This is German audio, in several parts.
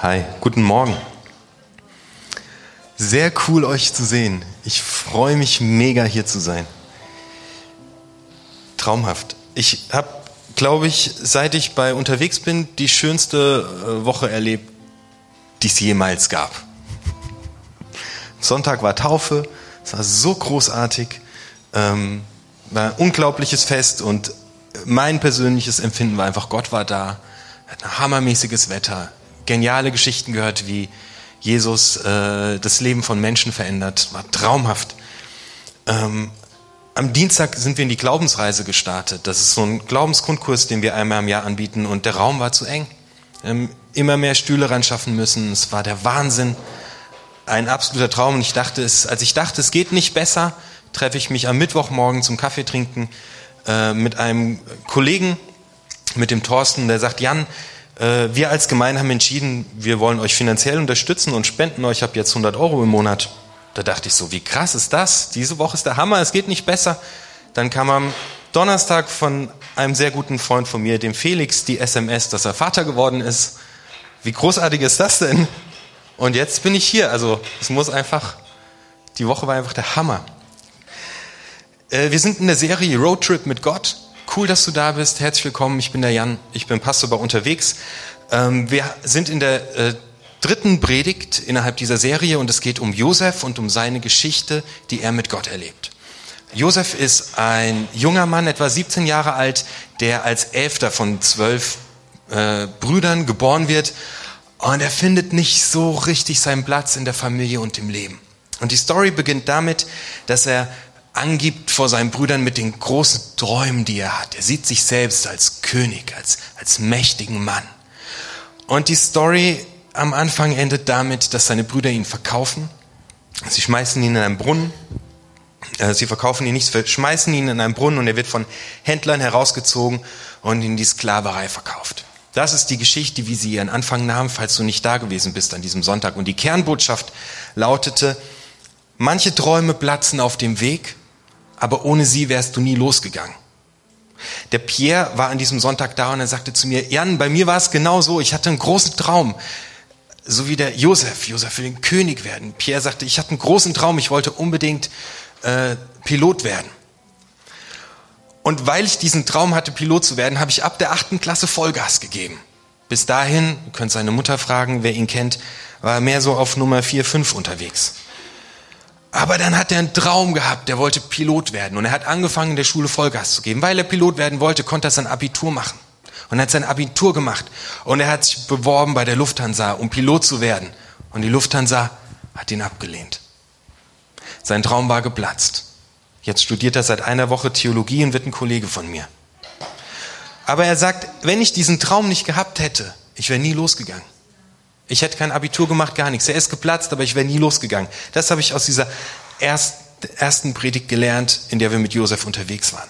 Hi, guten Morgen. Sehr cool, euch zu sehen. Ich freue mich mega, hier zu sein. Traumhaft. Ich habe, glaube ich, seit ich bei unterwegs bin, die schönste äh, Woche erlebt, die es jemals gab. Sonntag war Taufe, es war so großartig, ähm, war ein unglaubliches Fest und mein persönliches Empfinden war einfach, Gott war da, hat ein hammermäßiges Wetter, geniale Geschichten gehört, wie Jesus äh, das Leben von Menschen verändert. War traumhaft. Ähm, am Dienstag sind wir in die Glaubensreise gestartet. Das ist so ein Glaubensgrundkurs, den wir einmal im Jahr anbieten und der Raum war zu eng. Ähm, immer mehr Stühle ran schaffen müssen. Es war der Wahnsinn. Ein absoluter Traum. Und ich dachte, es, als ich dachte, es geht nicht besser, treffe ich mich am Mittwochmorgen zum Kaffee trinken äh, mit einem Kollegen, mit dem Thorsten, der sagt, Jan, wir als Gemeinde haben entschieden, wir wollen euch finanziell unterstützen und spenden euch ab jetzt 100 Euro im Monat. Da dachte ich so, wie krass ist das? Diese Woche ist der Hammer, es geht nicht besser. Dann kam am Donnerstag von einem sehr guten Freund von mir, dem Felix, die SMS, dass er Vater geworden ist. Wie großartig ist das denn? Und jetzt bin ich hier. Also es muss einfach, die Woche war einfach der Hammer. Äh, wir sind in der Serie Roadtrip mit Gott. Cool, dass du da bist. Herzlich willkommen. Ich bin der Jan. Ich bin Pastor bei unterwegs. Ähm, wir sind in der äh, dritten Predigt innerhalb dieser Serie und es geht um Josef und um seine Geschichte, die er mit Gott erlebt. Josef ist ein junger Mann, etwa 17 Jahre alt, der als Elfter von zwölf äh, Brüdern geboren wird und er findet nicht so richtig seinen Platz in der Familie und im Leben. Und die Story beginnt damit, dass er angibt vor seinen Brüdern mit den großen Träumen, die er hat. Er sieht sich selbst als König, als, als mächtigen Mann. Und die Story am Anfang endet damit, dass seine Brüder ihn verkaufen. Sie schmeißen ihn in einen Brunnen. Äh, sie verkaufen ihn nicht, schmeißen ihn in einen Brunnen und er wird von Händlern herausgezogen und in die Sklaverei verkauft. Das ist die Geschichte, wie sie ihren Anfang nahm, falls du nicht da gewesen bist an diesem Sonntag. Und die Kernbotschaft lautete, manche Träume platzen auf dem Weg, aber ohne sie wärst du nie losgegangen. Der Pierre war an diesem Sonntag da und er sagte zu mir, Jan, bei mir war es genau so, ich hatte einen großen Traum, so wie der Josef, Josef will den König werden. Pierre sagte, ich hatte einen großen Traum, ich wollte unbedingt äh, Pilot werden. Und weil ich diesen Traum hatte, Pilot zu werden, habe ich ab der achten Klasse Vollgas gegeben. Bis dahin, ihr könnt seine Mutter fragen, wer ihn kennt, war er mehr so auf Nummer 4, 5 unterwegs. Aber dann hat er einen Traum gehabt, der wollte Pilot werden. Und er hat angefangen, in der Schule Vollgas zu geben. Weil er Pilot werden wollte, konnte er sein Abitur machen. Und er hat sein Abitur gemacht. Und er hat sich beworben bei der Lufthansa, um Pilot zu werden. Und die Lufthansa hat ihn abgelehnt. Sein Traum war geplatzt. Jetzt studiert er seit einer Woche Theologie und wird ein Kollege von mir. Aber er sagt, wenn ich diesen Traum nicht gehabt hätte, ich wäre nie losgegangen. Ich hätte kein Abitur gemacht, gar nichts. Er ist geplatzt, aber ich wäre nie losgegangen. Das habe ich aus dieser ersten Predigt gelernt, in der wir mit Josef unterwegs waren.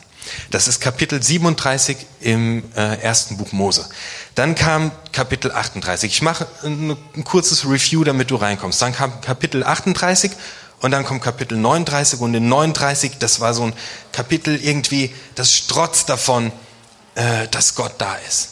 Das ist Kapitel 37 im äh, ersten Buch Mose. Dann kam Kapitel 38. Ich mache ein, ein kurzes Review, damit du reinkommst. Dann kam Kapitel 38 und dann kommt Kapitel 39 und in 39, das war so ein Kapitel irgendwie, das strotzt davon, äh, dass Gott da ist.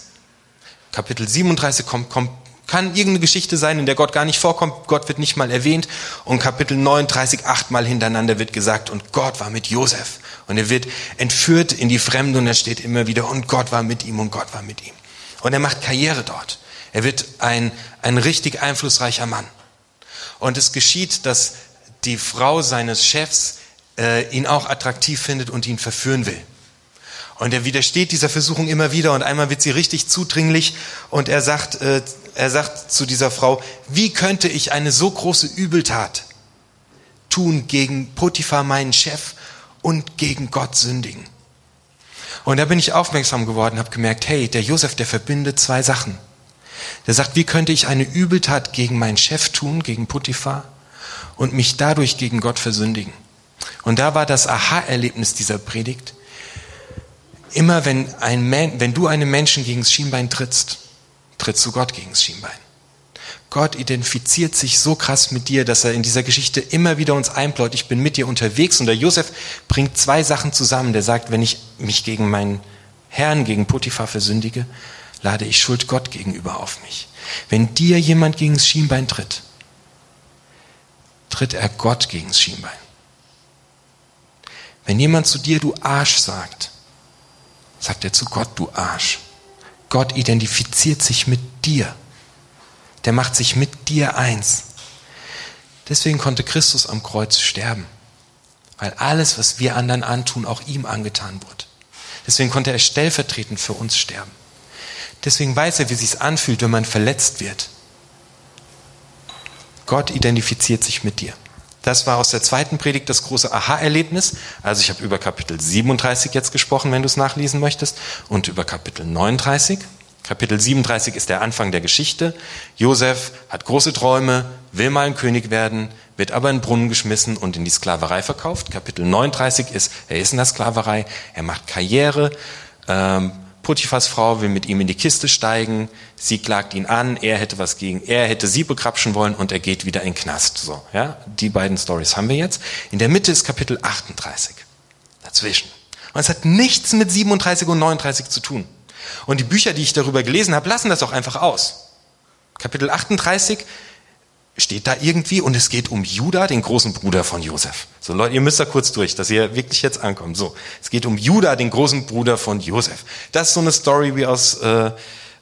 Kapitel 37 kommt, kommt kann irgendeine Geschichte sein, in der Gott gar nicht vorkommt, Gott wird nicht mal erwähnt und Kapitel 39 achtmal hintereinander wird gesagt und Gott war mit Josef und er wird entführt in die Fremde und er steht immer wieder und Gott war mit ihm und Gott war mit ihm. Und er macht Karriere dort. Er wird ein, ein richtig einflussreicher Mann. Und es geschieht, dass die Frau seines Chefs äh, ihn auch attraktiv findet und ihn verführen will. Und er widersteht dieser Versuchung immer wieder und einmal wird sie richtig zudringlich und er sagt, äh, er sagt zu dieser Frau, wie könnte ich eine so große Übeltat tun gegen Potiphar, meinen Chef, und gegen Gott sündigen? Und da bin ich aufmerksam geworden, habe gemerkt, hey, der Josef, der verbindet zwei Sachen. Der sagt, wie könnte ich eine Übeltat gegen meinen Chef tun, gegen Potiphar, und mich dadurch gegen Gott versündigen? Und da war das Aha-Erlebnis dieser Predigt. Immer wenn, ein, wenn du einem Menschen gegen das Schienbein trittst, trittst du Gott gegen das Schienbein. Gott identifiziert sich so krass mit dir, dass er in dieser Geschichte immer wieder uns einpläut, ich bin mit dir unterwegs. Und der Josef bringt zwei Sachen zusammen. Der sagt, wenn ich mich gegen meinen Herrn, gegen Potiphar versündige, lade ich Schuld Gott gegenüber auf mich. Wenn dir jemand gegen das Schienbein tritt, tritt er Gott gegen das Schienbein. Wenn jemand zu dir, du Arsch sagt, sagt er zu Gott, du Arsch. Gott identifiziert sich mit dir. Der macht sich mit dir eins. Deswegen konnte Christus am Kreuz sterben. Weil alles, was wir anderen antun, auch ihm angetan wurde. Deswegen konnte er stellvertretend für uns sterben. Deswegen weiß er, wie es sich anfühlt, wenn man verletzt wird. Gott identifiziert sich mit dir. Das war aus der zweiten Predigt das große Aha-Erlebnis. Also ich habe über Kapitel 37 jetzt gesprochen, wenn du es nachlesen möchtest, und über Kapitel 39. Kapitel 37 ist der Anfang der Geschichte. Josef hat große Träume, will mal ein König werden, wird aber in den Brunnen geschmissen und in die Sklaverei verkauft. Kapitel 39 ist, er ist in der Sklaverei, er macht Karriere, ähm, Putifas Frau will mit ihm in die Kiste steigen, sie klagt ihn an, er hätte was gegen, er hätte sie bekrapschen wollen und er geht wieder in den Knast. So, ja, die beiden Stories haben wir jetzt. In der Mitte ist Kapitel 38. Dazwischen. Und es hat nichts mit 37 und 39 zu tun. Und die Bücher, die ich darüber gelesen habe, lassen das auch einfach aus. Kapitel 38 steht da irgendwie und es geht um Judah, den großen Bruder von Josef. So Leute, ihr müsst da kurz durch, dass ihr wirklich jetzt ankommt. So, es geht um Judah, den großen Bruder von Josef. Das ist so eine Story wie aus, äh,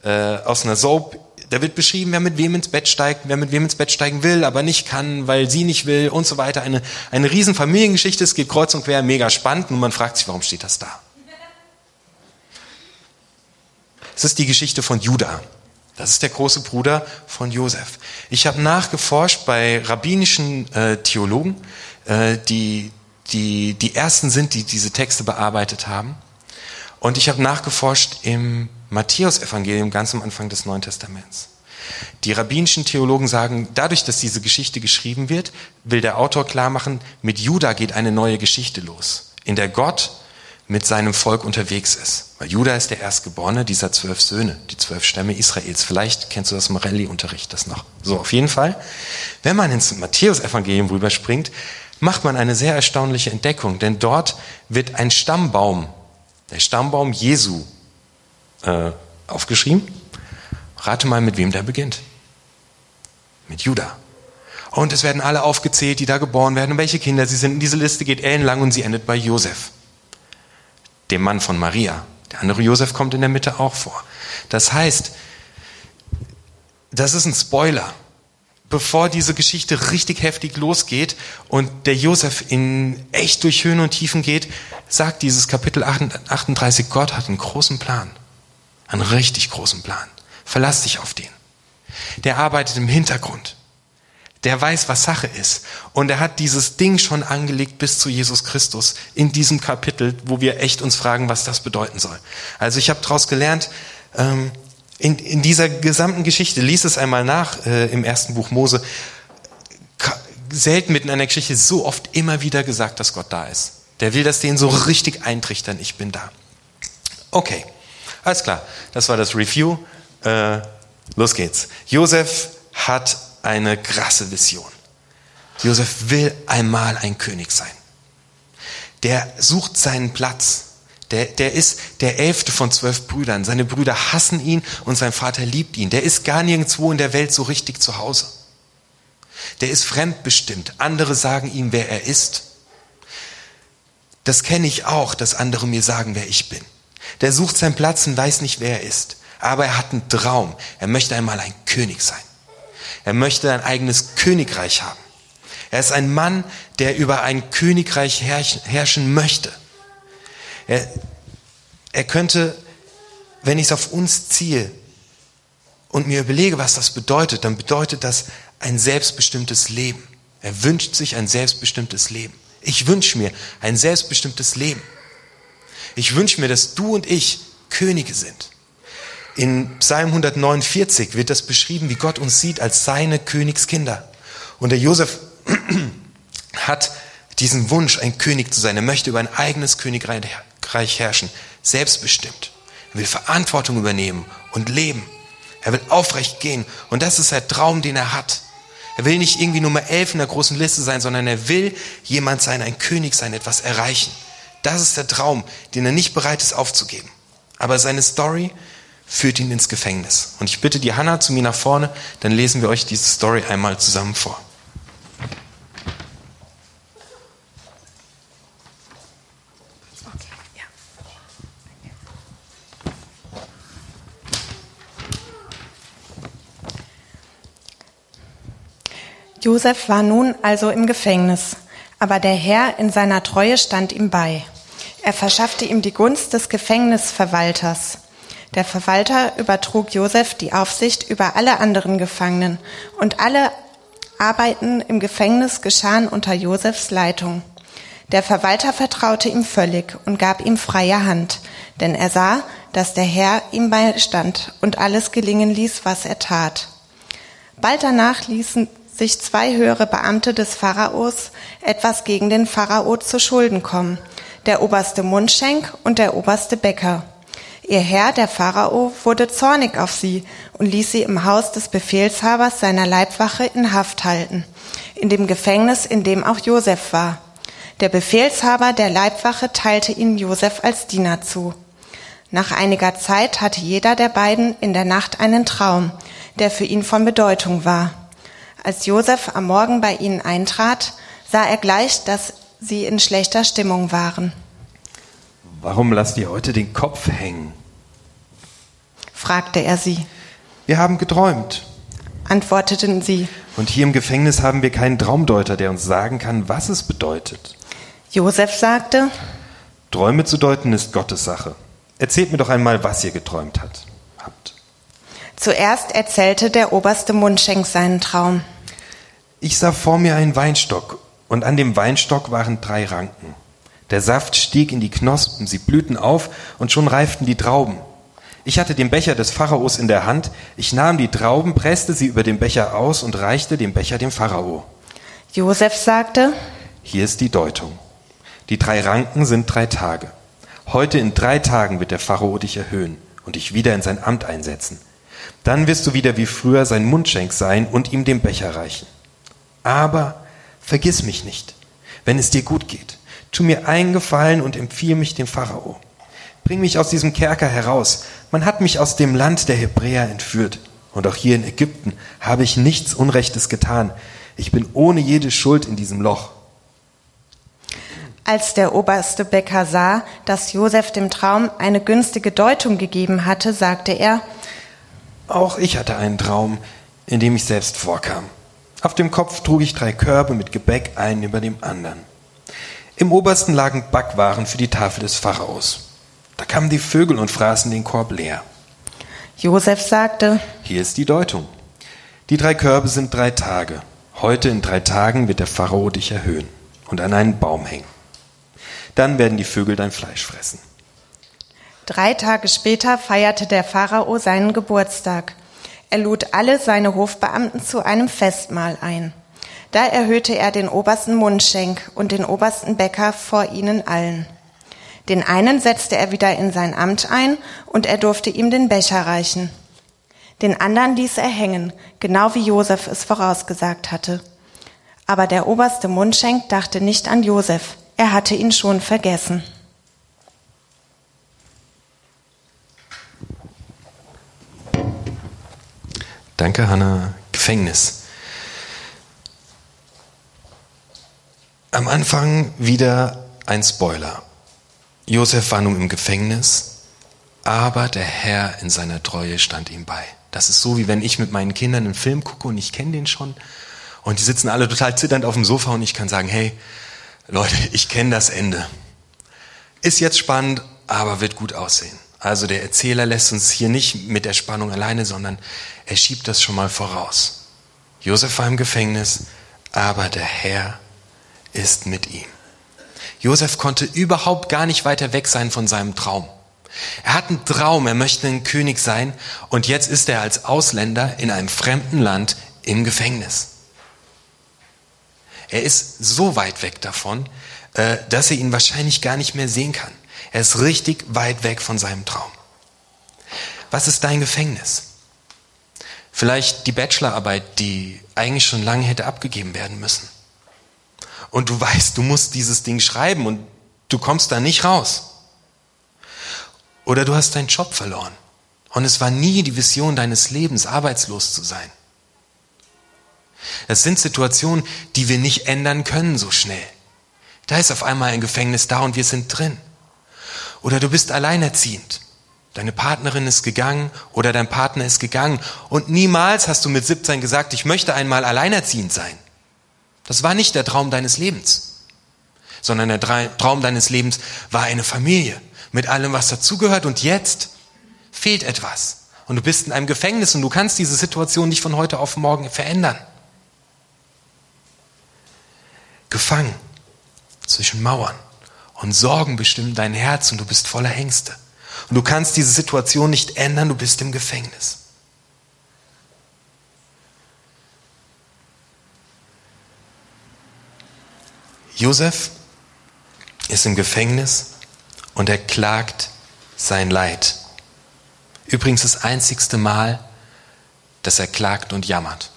äh, aus einer Soap. Da wird beschrieben, wer mit wem ins Bett steigt, wer mit wem ins Bett steigen will, aber nicht kann, weil sie nicht will und so weiter. Eine, eine riesen Familiengeschichte, es geht kreuz und quer, mega spannend und man fragt sich, warum steht das da? Es ist die Geschichte von Judah. Das ist der große Bruder von Josef. Ich habe nachgeforscht bei rabbinischen äh, Theologen, äh, die, die die ersten sind, die diese Texte bearbeitet haben. Und ich habe nachgeforscht im Matthäusevangelium ganz am Anfang des Neuen Testaments. Die rabbinischen Theologen sagen, dadurch, dass diese Geschichte geschrieben wird, will der Autor klar machen, mit Juda geht eine neue Geschichte los, in der Gott mit seinem Volk unterwegs ist. Weil Juda ist der Erstgeborene dieser zwölf Söhne, die zwölf Stämme Israels. Vielleicht kennst du das Morelli-Unterricht das noch. So, auf jeden Fall. Wenn man ins Matthäus-Evangelium rüberspringt, macht man eine sehr erstaunliche Entdeckung, denn dort wird ein Stammbaum, der Stammbaum Jesu, äh, aufgeschrieben. Rate mal, mit wem der beginnt. Mit Juda. Und es werden alle aufgezählt, die da geboren werden und welche Kinder sie sind. Diese Liste geht ellenlang und sie endet bei Josef dem Mann von Maria. Der andere Josef kommt in der Mitte auch vor. Das heißt, das ist ein Spoiler. Bevor diese Geschichte richtig heftig losgeht und der Josef in echt durch Höhen und Tiefen geht, sagt dieses Kapitel 38, Gott hat einen großen Plan. Einen richtig großen Plan. Verlass dich auf den. Der arbeitet im Hintergrund der weiß, was Sache ist. Und er hat dieses Ding schon angelegt bis zu Jesus Christus in diesem Kapitel, wo wir echt uns fragen, was das bedeuten soll. Also ich habe daraus gelernt, ähm, in, in dieser gesamten Geschichte, lies es einmal nach äh, im ersten Buch Mose, selten mitten in einer Geschichte so oft immer wieder gesagt, dass Gott da ist. Der will das denen so richtig eintrichtern, ich bin da. Okay, alles klar, das war das Review. Äh, los geht's. Josef hat eine krasse Vision. Josef will einmal ein König sein. Der sucht seinen Platz. Der, der ist der elfte von zwölf Brüdern. Seine Brüder hassen ihn und sein Vater liebt ihn. Der ist gar nirgendwo in der Welt so richtig zu Hause. Der ist fremdbestimmt. Andere sagen ihm, wer er ist. Das kenne ich auch, dass andere mir sagen, wer ich bin. Der sucht seinen Platz und weiß nicht, wer er ist. Aber er hat einen Traum. Er möchte einmal ein König sein. Er möchte ein eigenes Königreich haben. Er ist ein Mann, der über ein Königreich herrschen möchte. Er, er könnte, wenn ich es auf uns ziehe und mir überlege, was das bedeutet, dann bedeutet das ein selbstbestimmtes Leben. Er wünscht sich ein selbstbestimmtes Leben. Ich wünsche mir ein selbstbestimmtes Leben. Ich wünsche mir, dass du und ich Könige sind. In Psalm 149 wird das beschrieben, wie Gott uns sieht als seine Königskinder. Und der Josef hat diesen Wunsch, ein König zu sein. Er möchte über ein eigenes Königreich herrschen, selbstbestimmt. Er will Verantwortung übernehmen und leben. Er will aufrecht gehen. Und das ist der Traum, den er hat. Er will nicht irgendwie Nummer elf in der großen Liste sein, sondern er will jemand sein, ein König sein, etwas erreichen. Das ist der Traum, den er nicht bereit ist aufzugeben. Aber seine Story führt ihn ins Gefängnis. Und ich bitte die Hanna zu mir nach vorne, dann lesen wir euch diese Story einmal zusammen vor. Josef war nun also im Gefängnis, aber der Herr in seiner Treue stand ihm bei. Er verschaffte ihm die Gunst des Gefängnisverwalters. Der Verwalter übertrug Josef die Aufsicht über alle anderen Gefangenen und alle Arbeiten im Gefängnis geschahen unter Josefs Leitung. Der Verwalter vertraute ihm völlig und gab ihm freie Hand, denn er sah, dass der Herr ihm beistand und alles gelingen ließ, was er tat. Bald danach ließen sich zwei höhere Beamte des Pharaos etwas gegen den Pharao zu Schulden kommen, der oberste Mundschenk und der oberste Bäcker. Ihr Herr, der Pharao, wurde zornig auf sie und ließ sie im Haus des Befehlshabers seiner Leibwache in Haft halten, in dem Gefängnis, in dem auch Josef war. Der Befehlshaber der Leibwache teilte ihn Josef als Diener zu. Nach einiger Zeit hatte jeder der beiden in der Nacht einen Traum, der für ihn von Bedeutung war. Als Josef am Morgen bei ihnen eintrat, sah er gleich, dass sie in schlechter Stimmung waren. Warum lasst ihr heute den Kopf hängen? fragte er sie. Wir haben geträumt, antworteten sie. Und hier im Gefängnis haben wir keinen Traumdeuter, der uns sagen kann, was es bedeutet. Josef sagte, Träume zu deuten ist Gottes Sache. Erzählt mir doch einmal, was ihr geträumt habt. Zuerst erzählte der oberste Mundschenk seinen Traum. Ich sah vor mir einen Weinstock, und an dem Weinstock waren drei Ranken. Der Saft stieg in die Knospen, sie blühten auf, und schon reiften die Trauben. Ich hatte den Becher des Pharaos in der Hand, ich nahm die Trauben, presste sie über den Becher aus und reichte den Becher dem Pharao. Josef sagte, Hier ist die Deutung. Die drei Ranken sind drei Tage. Heute in drei Tagen wird der Pharao dich erhöhen und dich wieder in sein Amt einsetzen. Dann wirst du wieder wie früher sein Mundschenk sein und ihm den Becher reichen. Aber vergiss mich nicht, wenn es dir gut geht. Tu mir einen Gefallen und empfiehl mich dem Pharao. Bring mich aus diesem Kerker heraus. Man hat mich aus dem Land der Hebräer entführt. Und auch hier in Ägypten habe ich nichts Unrechtes getan. Ich bin ohne jede Schuld in diesem Loch. Als der oberste Bäcker sah, dass Josef dem Traum eine günstige Deutung gegeben hatte, sagte er, Auch ich hatte einen Traum, in dem ich selbst vorkam. Auf dem Kopf trug ich drei Körbe mit Gebäck, einen über dem anderen. Im obersten lagen Backwaren für die Tafel des Pharaos. Da kamen die Vögel und fraßen den Korb leer. Josef sagte, Hier ist die Deutung. Die drei Körbe sind drei Tage. Heute in drei Tagen wird der Pharao dich erhöhen und an einen Baum hängen. Dann werden die Vögel dein Fleisch fressen. Drei Tage später feierte der Pharao seinen Geburtstag. Er lud alle seine Hofbeamten zu einem Festmahl ein. Da erhöhte er den obersten Mundschenk und den obersten Bäcker vor ihnen allen. Den einen setzte er wieder in sein Amt ein und er durfte ihm den Becher reichen. Den anderen ließ er hängen, genau wie Josef es vorausgesagt hatte. Aber der oberste Mundschenk dachte nicht an Josef, er hatte ihn schon vergessen. Danke, Hanna. Gefängnis. Am Anfang wieder ein Spoiler. Josef war nun im Gefängnis, aber der Herr in seiner Treue stand ihm bei. Das ist so, wie wenn ich mit meinen Kindern einen Film gucke und ich kenne den schon und die sitzen alle total zitternd auf dem Sofa und ich kann sagen, hey, Leute, ich kenne das Ende. Ist jetzt spannend, aber wird gut aussehen. Also der Erzähler lässt uns hier nicht mit der Spannung alleine, sondern er schiebt das schon mal voraus. Josef war im Gefängnis, aber der Herr ist mit ihm. Josef konnte überhaupt gar nicht weiter weg sein von seinem Traum. Er hat einen Traum, er möchte ein König sein und jetzt ist er als Ausländer in einem fremden Land im Gefängnis. Er ist so weit weg davon, äh, dass er ihn wahrscheinlich gar nicht mehr sehen kann. Er ist richtig weit weg von seinem Traum. Was ist dein Gefängnis? Vielleicht die Bachelorarbeit, die eigentlich schon lange hätte abgegeben werden müssen. Und du weißt, du musst dieses Ding schreiben und du kommst da nicht raus. Oder du hast deinen Job verloren Und es war nie die Vision deines Lebens, arbeitslos zu sein. Das sind Situationen, die wir nicht ändern können so schnell. Da ist auf einmal ein Gefängnis da und wir sind drin. Oder du bist alleinerziehend. Deine Partnerin ist gegangen oder dein Partner ist gegangen und niemals hast du mit 17 gesagt, ich möchte einmal alleinerziehend sein. Das war nicht der Traum deines Lebens, sondern der Traum deines Lebens war eine Familie mit allem, was dazugehört und jetzt fehlt etwas. Und du bist in einem Gefängnis und du kannst diese Situation nicht von heute auf morgen verändern. Gefangen zwischen Mauern und Sorgen bestimmen dein Herz und du bist voller Ängste. Und du kannst diese Situation nicht ändern, du bist im Gefängnis. Josef ist im Gefängnis und er klagt sein Leid. Übrigens das einzigste Mal, dass er klagt und jammert.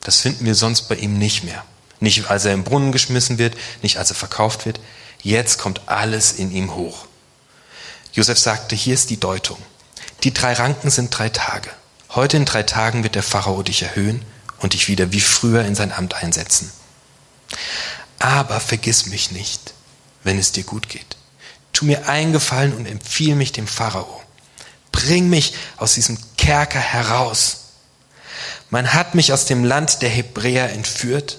Das finden wir sonst bei ihm nicht mehr. Nicht als er im Brunnen geschmissen wird, nicht als er verkauft wird. Jetzt kommt alles in ihm hoch. Josef sagte, hier ist die Deutung. Die drei Ranken sind drei Tage. Heute in drei Tagen wird der Pharao dich erhöhen und dich wieder wie früher in sein Amt einsetzen. Aber vergiss mich nicht, wenn es dir gut geht. Tu mir einen Gefallen und empfiehl mich dem Pharao. Bring mich aus diesem Kerker heraus. Man hat mich aus dem Land der Hebräer entführt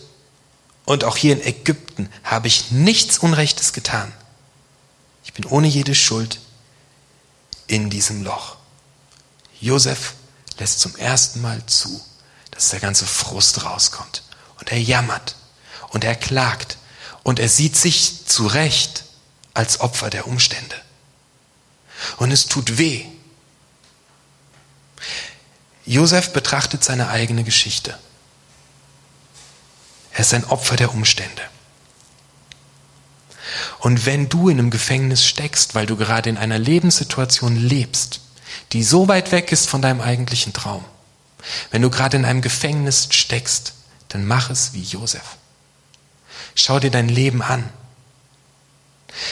und auch hier in Ägypten habe ich nichts Unrechtes getan. Ich bin ohne jede Schuld in diesem Loch. Josef lässt zum ersten Mal zu, dass der ganze Frust rauskommt. Und er jammert und er klagt und er sieht sich zurecht als Opfer der Umstände. Und es tut weh. Josef betrachtet seine eigene Geschichte. Er ist ein Opfer der Umstände. Und wenn du in einem Gefängnis steckst, weil du gerade in einer Lebenssituation lebst, die so weit weg ist von deinem eigentlichen Traum, wenn du gerade in einem Gefängnis steckst, dann mach es wie Josef. Schau dir dein Leben an.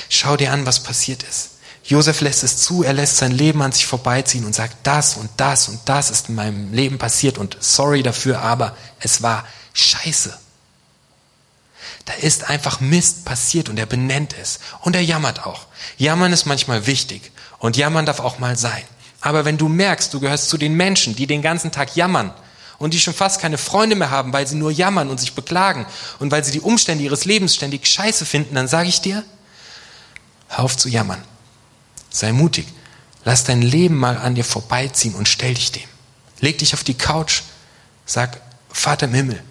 Schau dir an, was passiert ist. Josef lässt es zu, er lässt sein Leben an sich vorbeiziehen und sagt, das und das und das ist in meinem Leben passiert und sorry dafür, aber es war scheiße. Da ist einfach Mist passiert und er benennt es. Und er jammert auch. Jammern ist manchmal wichtig und jammern darf auch mal sein. Aber wenn du merkst, du gehörst zu den Menschen, die den ganzen Tag jammern und die schon fast keine Freunde mehr haben, weil sie nur jammern und sich beklagen und weil sie die Umstände ihres Lebens ständig scheiße finden, dann sage ich dir, hör auf zu jammern. Sei mutig. Lass dein Leben mal an dir vorbeiziehen und stell dich dem. Leg dich auf die Couch, sag, Vater im Himmel,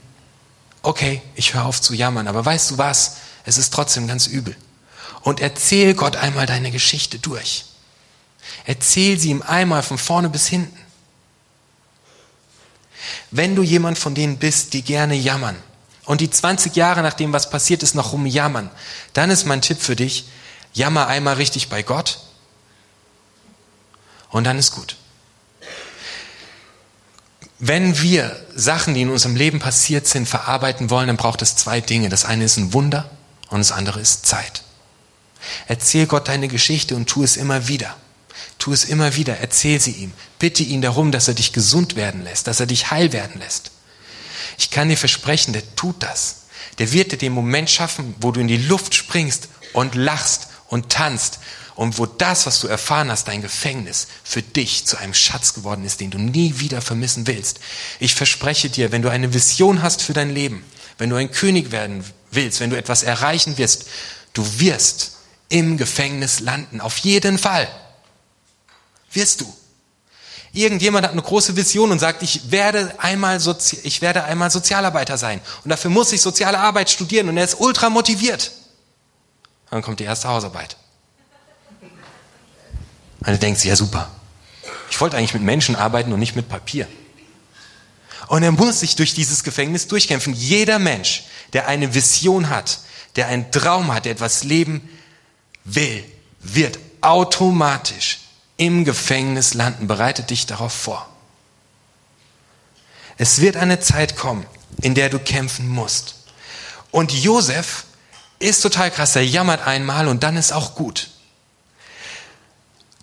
okay, ich höre auf zu jammern, aber weißt du was? Es ist trotzdem ganz übel. Und erzähl Gott einmal deine Geschichte durch. Erzähl sie ihm einmal von vorne bis hinten. Wenn du jemand von denen bist, die gerne jammern und die 20 Jahre nachdem was passiert ist noch rumjammern, dann ist mein Tipp für dich, jammer einmal richtig bei Gott und dann ist gut. Wenn wir Sachen, die in unserem Leben passiert sind, verarbeiten wollen, dann braucht es zwei Dinge. Das eine ist ein Wunder und das andere ist Zeit. Erzähl Gott deine Geschichte und tu es immer wieder. Tu es immer wieder, erzähl sie ihm. Bitte ihn darum, dass er dich gesund werden lässt, dass er dich heil werden lässt. Ich kann dir versprechen, der tut das. Der wird dir den Moment schaffen, wo du in die Luft springst und lachst und tanzt und wo das, was du erfahren hast, dein Gefängnis für dich zu einem Schatz geworden ist, den du nie wieder vermissen willst. Ich verspreche dir, wenn du eine Vision hast für dein Leben, wenn du ein König werden willst, wenn du etwas erreichen wirst, du wirst im Gefängnis landen. Auf jeden Fall. Wirst du. Irgendjemand hat eine große Vision und sagt, ich werde einmal, Sozi ich werde einmal Sozialarbeiter sein. Und dafür muss ich soziale Arbeit studieren und er ist ultra motiviert. Dann kommt die erste Hausarbeit. Und er denkt sich, ja super. Ich wollte eigentlich mit Menschen arbeiten und nicht mit Papier. Und er muss sich durch dieses Gefängnis durchkämpfen. Jeder Mensch, der eine Vision hat, der einen Traum hat, der etwas leben will, wird automatisch im Gefängnis landen. Bereite dich darauf vor. Es wird eine Zeit kommen, in der du kämpfen musst. Und Josef ist total krass. Er jammert einmal und dann ist auch gut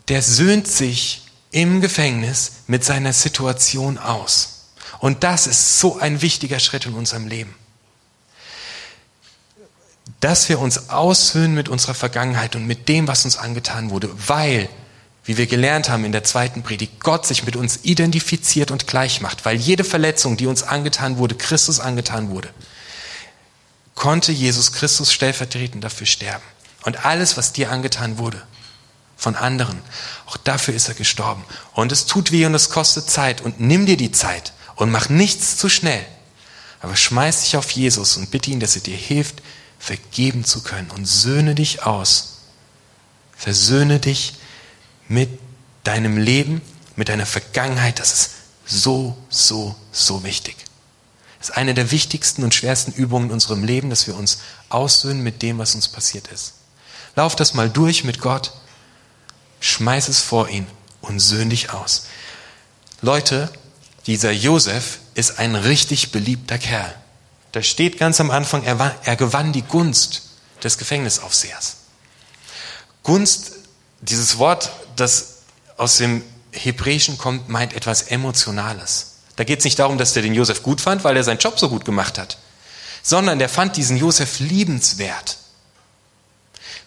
der söhnt sich im Gefängnis mit seiner Situation aus. Und das ist so ein wichtiger Schritt in unserem Leben. Dass wir uns aushöhlen mit unserer Vergangenheit und mit dem, was uns angetan wurde, weil, wie wir gelernt haben in der zweiten Predigt, Gott sich mit uns identifiziert und gleich macht, weil jede Verletzung, die uns angetan wurde, Christus angetan wurde, konnte Jesus Christus stellvertretend dafür sterben. Und alles, was dir angetan wurde, von anderen. Auch dafür ist er gestorben. Und es tut weh und es kostet Zeit. Und nimm dir die Zeit und mach nichts zu schnell. Aber schmeiß dich auf Jesus und bitte ihn, dass er dir hilft, vergeben zu können. Und söhne dich aus. Versöhne dich mit deinem Leben, mit deiner Vergangenheit. Das ist so, so, so wichtig. Das ist eine der wichtigsten und schwersten Übungen in unserem Leben, dass wir uns aussöhnen mit dem, was uns passiert ist. Lauf das mal durch mit Gott schmeiß es vor ihn und söhn dich aus. Leute, dieser Josef ist ein richtig beliebter Kerl. Da steht ganz am Anfang, er, war, er gewann die Gunst des Gefängnisaufsehers. Gunst, dieses Wort, das aus dem Hebräischen kommt, meint etwas Emotionales. Da geht es nicht darum, dass der den Josef gut fand, weil er seinen Job so gut gemacht hat, sondern der fand diesen Josef liebenswert.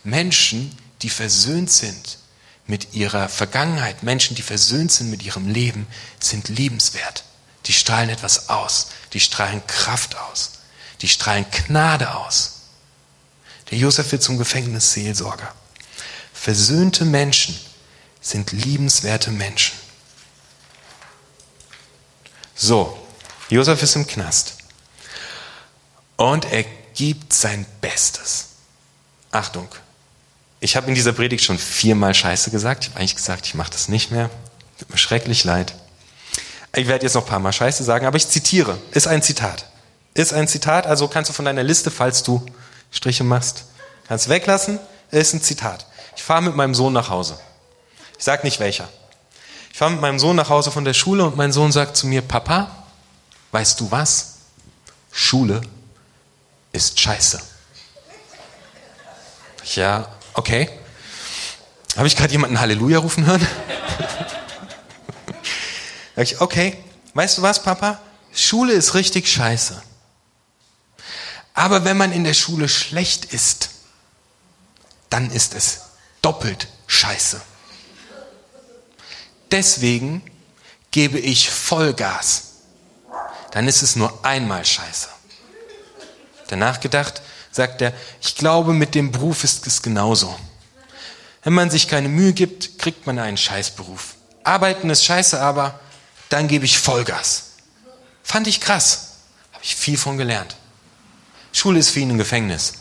Menschen, die versöhnt sind mit ihrer Vergangenheit, Menschen, die versöhnt sind mit ihrem Leben, sind liebenswert. Die strahlen etwas aus. Die strahlen Kraft aus. Die strahlen Gnade aus. Der Josef wird zum Gefängnisseelsorger. Versöhnte Menschen sind liebenswerte Menschen. So, Josef ist im Knast. Und er gibt sein Bestes. Achtung, ich habe in dieser Predigt schon viermal Scheiße gesagt. Ich habe eigentlich gesagt, ich mache das nicht mehr. Tut mir schrecklich leid. Ich werde jetzt noch ein paar Mal Scheiße sagen, aber ich zitiere. Ist ein Zitat. Ist ein Zitat, also kannst du von deiner Liste, falls du Striche machst, kannst weglassen. Ist ein Zitat. Ich fahre mit meinem Sohn nach Hause. Ich sage nicht welcher. Ich fahre mit meinem Sohn nach Hause von der Schule und mein Sohn sagt zu mir, Papa, weißt du was? Schule ist scheiße. Ja, Okay. Habe ich gerade jemanden Halleluja rufen hören? okay, weißt du was, Papa? Schule ist richtig scheiße. Aber wenn man in der Schule schlecht ist, dann ist es doppelt scheiße. Deswegen gebe ich Vollgas. Dann ist es nur einmal scheiße. Danach gedacht, sagt er, ich glaube, mit dem Beruf ist es genauso. Wenn man sich keine Mühe gibt, kriegt man einen Scheißberuf. Arbeiten ist scheiße, aber dann gebe ich Vollgas. Fand ich krass. Habe ich viel von gelernt. Schule ist für ihn ein Gefängnis.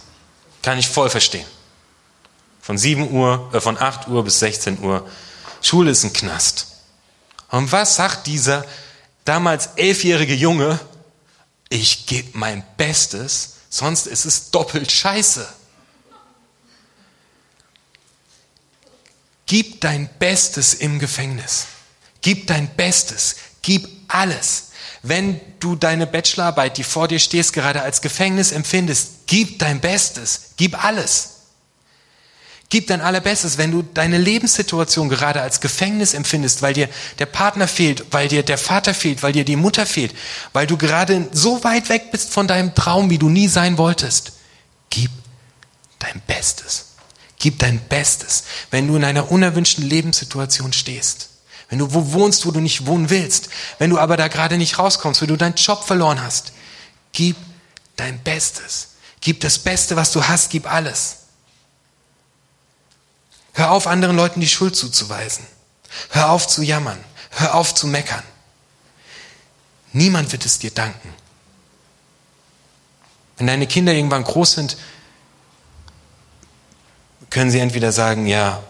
Kann ich voll verstehen. Von 7 Uhr, äh, von 8 Uhr bis 16 Uhr. Schule ist ein Knast. Und was sagt dieser damals elfjährige Junge? Ich gebe mein Bestes, Sonst ist es doppelt scheiße. Gib dein Bestes im Gefängnis. Gib dein Bestes. Gib alles. Wenn du deine Bachelorarbeit, die vor dir stehst, gerade als Gefängnis empfindest, gib dein Bestes. Gib alles. Gib dein Allerbestes, wenn du deine Lebenssituation gerade als Gefängnis empfindest, weil dir der Partner fehlt, weil dir der Vater fehlt, weil dir die Mutter fehlt, weil du gerade so weit weg bist von deinem Traum, wie du nie sein wolltest. Gib dein Bestes. Gib dein Bestes, wenn du in einer unerwünschten Lebenssituation stehst. Wenn du wo wohnst, wo du nicht wohnen willst. Wenn du aber da gerade nicht rauskommst, wenn du deinen Job verloren hast. Gib dein Bestes. Gib das Beste, was du hast, gib alles. Hör auf, anderen Leuten die Schuld zuzuweisen. Hör auf zu jammern. Hör auf zu meckern. Niemand wird es dir danken. Wenn deine Kinder irgendwann groß sind, können sie entweder sagen, ja,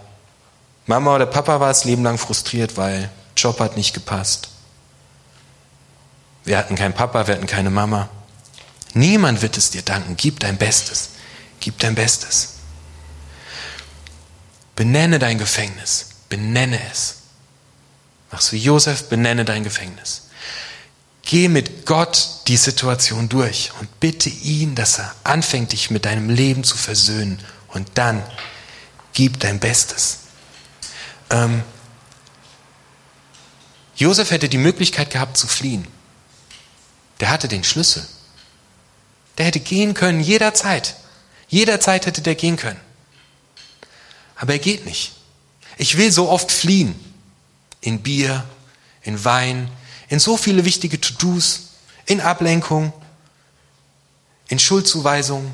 Mama oder Papa war das Leben lang frustriert, weil Job hat nicht gepasst. Wir hatten keinen Papa, wir hatten keine Mama. Niemand wird es dir danken. Gib dein Bestes. Gib dein Bestes. Benenne dein Gefängnis. Benenne es. Mach's wie Josef, benenne dein Gefängnis. Geh mit Gott die Situation durch und bitte ihn, dass er anfängt, dich mit deinem Leben zu versöhnen. Und dann gib dein Bestes. Ähm, Josef hätte die Möglichkeit gehabt zu fliehen. Der hatte den Schlüssel. Der hätte gehen können jederzeit. Jederzeit hätte der gehen können. Aber er geht nicht. Ich will so oft fliehen. In Bier, in Wein, in so viele wichtige To-Dos, in Ablenkung, in Schuldzuweisung.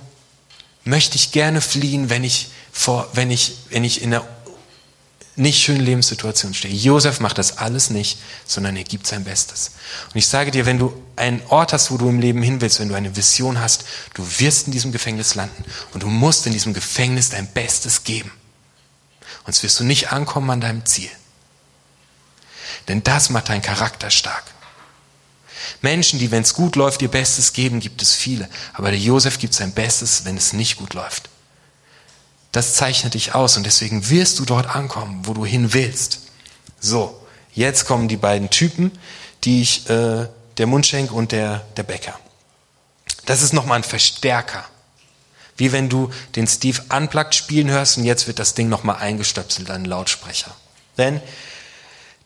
Möchte ich gerne fliehen, wenn ich, vor, wenn ich, wenn ich in einer nicht schönen Lebenssituation stehe. Josef macht das alles nicht, sondern er gibt sein Bestes. Und ich sage dir, wenn du einen Ort hast, wo du im Leben hin willst, wenn du eine Vision hast, du wirst in diesem Gefängnis landen und du musst in diesem Gefängnis dein Bestes geben. Sonst wirst du nicht ankommen an deinem Ziel. Denn das macht deinen Charakter stark. Menschen, die, wenn es gut läuft, ihr Bestes geben, gibt es viele. Aber der Josef gibt sein Bestes, wenn es nicht gut läuft. Das zeichnet dich aus und deswegen wirst du dort ankommen, wo du hin willst. So, jetzt kommen die beiden Typen, die ich, äh, der Mundschenk und der, der Bäcker. Das ist nochmal ein Verstärker. Wie wenn du den Steve Unplugged spielen hörst und jetzt wird das Ding nochmal eingestöpselt an den Lautsprecher. Denn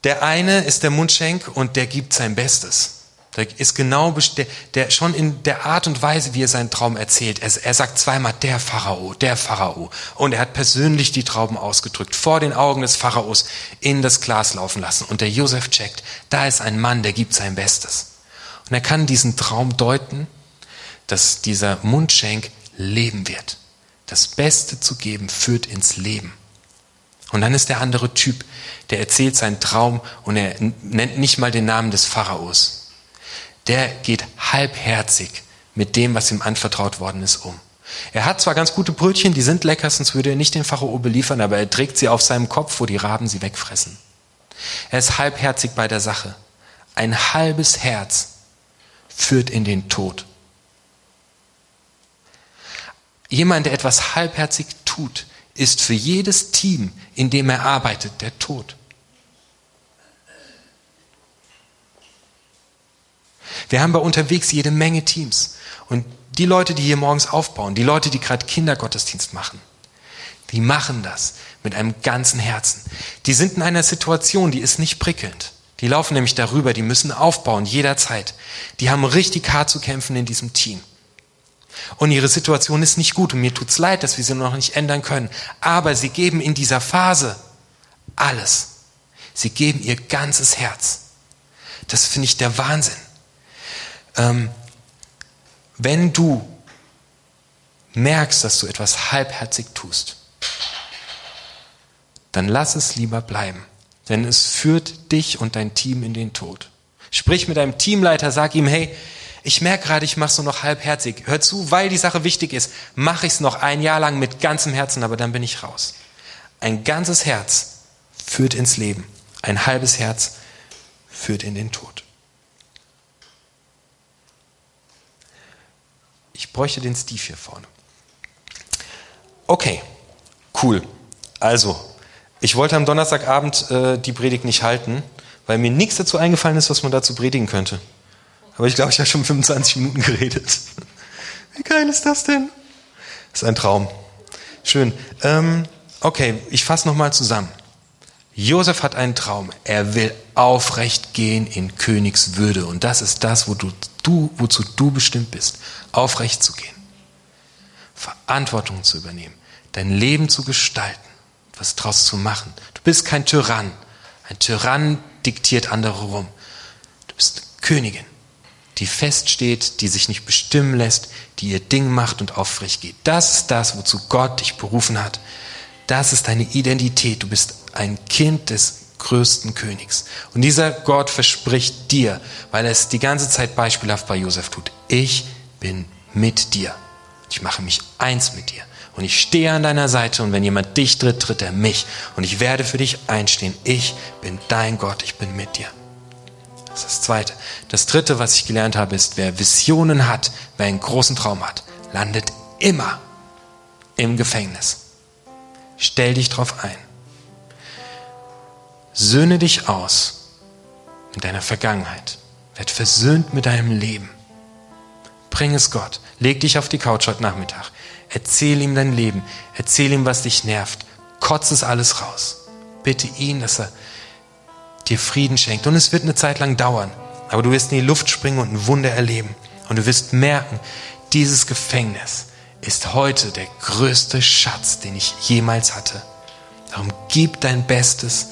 der eine ist der Mundschenk und der gibt sein Bestes. Der ist genau, der, der schon in der Art und Weise, wie er seinen Traum erzählt. Er, er sagt zweimal der Pharao, der Pharao. Und er hat persönlich die Trauben ausgedrückt, vor den Augen des Pharaos in das Glas laufen lassen. Und der Josef checkt, da ist ein Mann, der gibt sein Bestes. Und er kann diesen Traum deuten, dass dieser Mundschenk leben wird. Das Beste zu geben führt ins Leben. Und dann ist der andere Typ, der erzählt seinen Traum und er nennt nicht mal den Namen des Pharaos der geht halbherzig mit dem, was ihm anvertraut worden ist, um. Er hat zwar ganz gute Brötchen, die sind lecker, sonst würde er nicht den Pharao beliefern, aber er trägt sie auf seinem Kopf, wo die Raben sie wegfressen. Er ist halbherzig bei der Sache. Ein halbes Herz führt in den Tod. Jemand, der etwas halbherzig tut, ist für jedes Team, in dem er arbeitet, der Tod. Wir haben bei unterwegs jede Menge Teams. Und die Leute, die hier morgens aufbauen, die Leute, die gerade Kindergottesdienst machen, die machen das mit einem ganzen Herzen. Die sind in einer Situation, die ist nicht prickelnd. Die laufen nämlich darüber, die müssen aufbauen jederzeit. Die haben richtig hart zu kämpfen in diesem Team. Und ihre Situation ist nicht gut und mir tut's leid, dass wir sie noch nicht ändern können. Aber sie geben in dieser Phase alles. Sie geben ihr ganzes Herz. Das finde ich der Wahnsinn. Ähm, wenn du merkst, dass du etwas halbherzig tust, dann lass es lieber bleiben, denn es führt dich und dein Team in den Tod. Sprich mit deinem Teamleiter, sag ihm, hey, ich merke gerade, ich mache es nur noch halbherzig. Hör zu, weil die Sache wichtig ist, mache ich es noch ein Jahr lang mit ganzem Herzen, aber dann bin ich raus. Ein ganzes Herz führt ins Leben, ein halbes Herz führt in den Tod. Ich bräuchte den Steve hier vorne. Okay, cool. Also, ich wollte am Donnerstagabend äh, die Predigt nicht halten, weil mir nichts dazu eingefallen ist, was man dazu predigen könnte. Aber ich glaube, ich habe schon 25 Minuten geredet. Wie geil ist das denn? Das ist ein Traum. Schön. Ähm, okay, ich fasse nochmal zusammen. Josef hat einen Traum. Er will aufrecht gehen in Königswürde. Und das ist das, wo du, du, wozu du bestimmt bist aufrecht zu gehen, Verantwortung zu übernehmen, dein Leben zu gestalten, was draus zu machen. Du bist kein Tyrann. Ein Tyrann diktiert andere rum. Du bist Königin, die feststeht, die sich nicht bestimmen lässt, die ihr Ding macht und aufrecht geht. Das ist das, wozu Gott dich berufen hat. Das ist deine Identität. Du bist ein Kind des größten Königs. Und dieser Gott verspricht dir, weil er es die ganze Zeit beispielhaft bei Josef tut, ich bin mit dir. Ich mache mich eins mit dir. Und ich stehe an deiner Seite und wenn jemand dich tritt, tritt er mich. Und ich werde für dich einstehen. Ich bin dein Gott, ich bin mit dir. Das ist das Zweite. Das Dritte, was ich gelernt habe, ist, wer Visionen hat, wer einen großen Traum hat, landet immer im Gefängnis. Stell dich drauf ein. Söhne dich aus mit deiner Vergangenheit. Werd versöhnt mit deinem Leben. Bring es Gott. Leg dich auf die Couch heute Nachmittag. Erzähl ihm dein Leben. Erzähl ihm, was dich nervt. Kotz es alles raus. Bitte ihn, dass er dir Frieden schenkt. Und es wird eine Zeit lang dauern. Aber du wirst in die Luft springen und ein Wunder erleben. Und du wirst merken, dieses Gefängnis ist heute der größte Schatz, den ich jemals hatte. Darum gib dein Bestes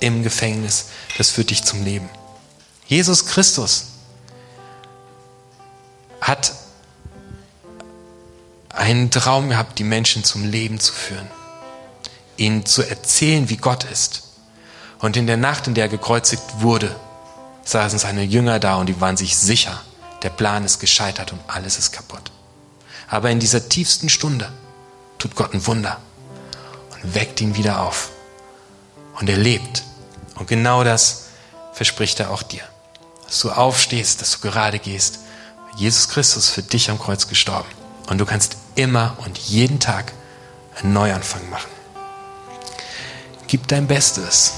im Gefängnis. Das führt dich zum Leben. Jesus Christus hat einen Traum gehabt, die Menschen zum Leben zu führen, ihnen zu erzählen, wie Gott ist. Und in der Nacht, in der er gekreuzigt wurde, saßen seine Jünger da und die waren sich sicher, der Plan ist gescheitert und alles ist kaputt. Aber in dieser tiefsten Stunde tut Gott ein Wunder und weckt ihn wieder auf. Und er lebt. Und genau das verspricht er auch dir. Dass du aufstehst, dass du gerade gehst. Jesus Christus für dich am Kreuz gestorben. Und du kannst immer und jeden Tag einen Neuanfang machen. Gib dein Bestes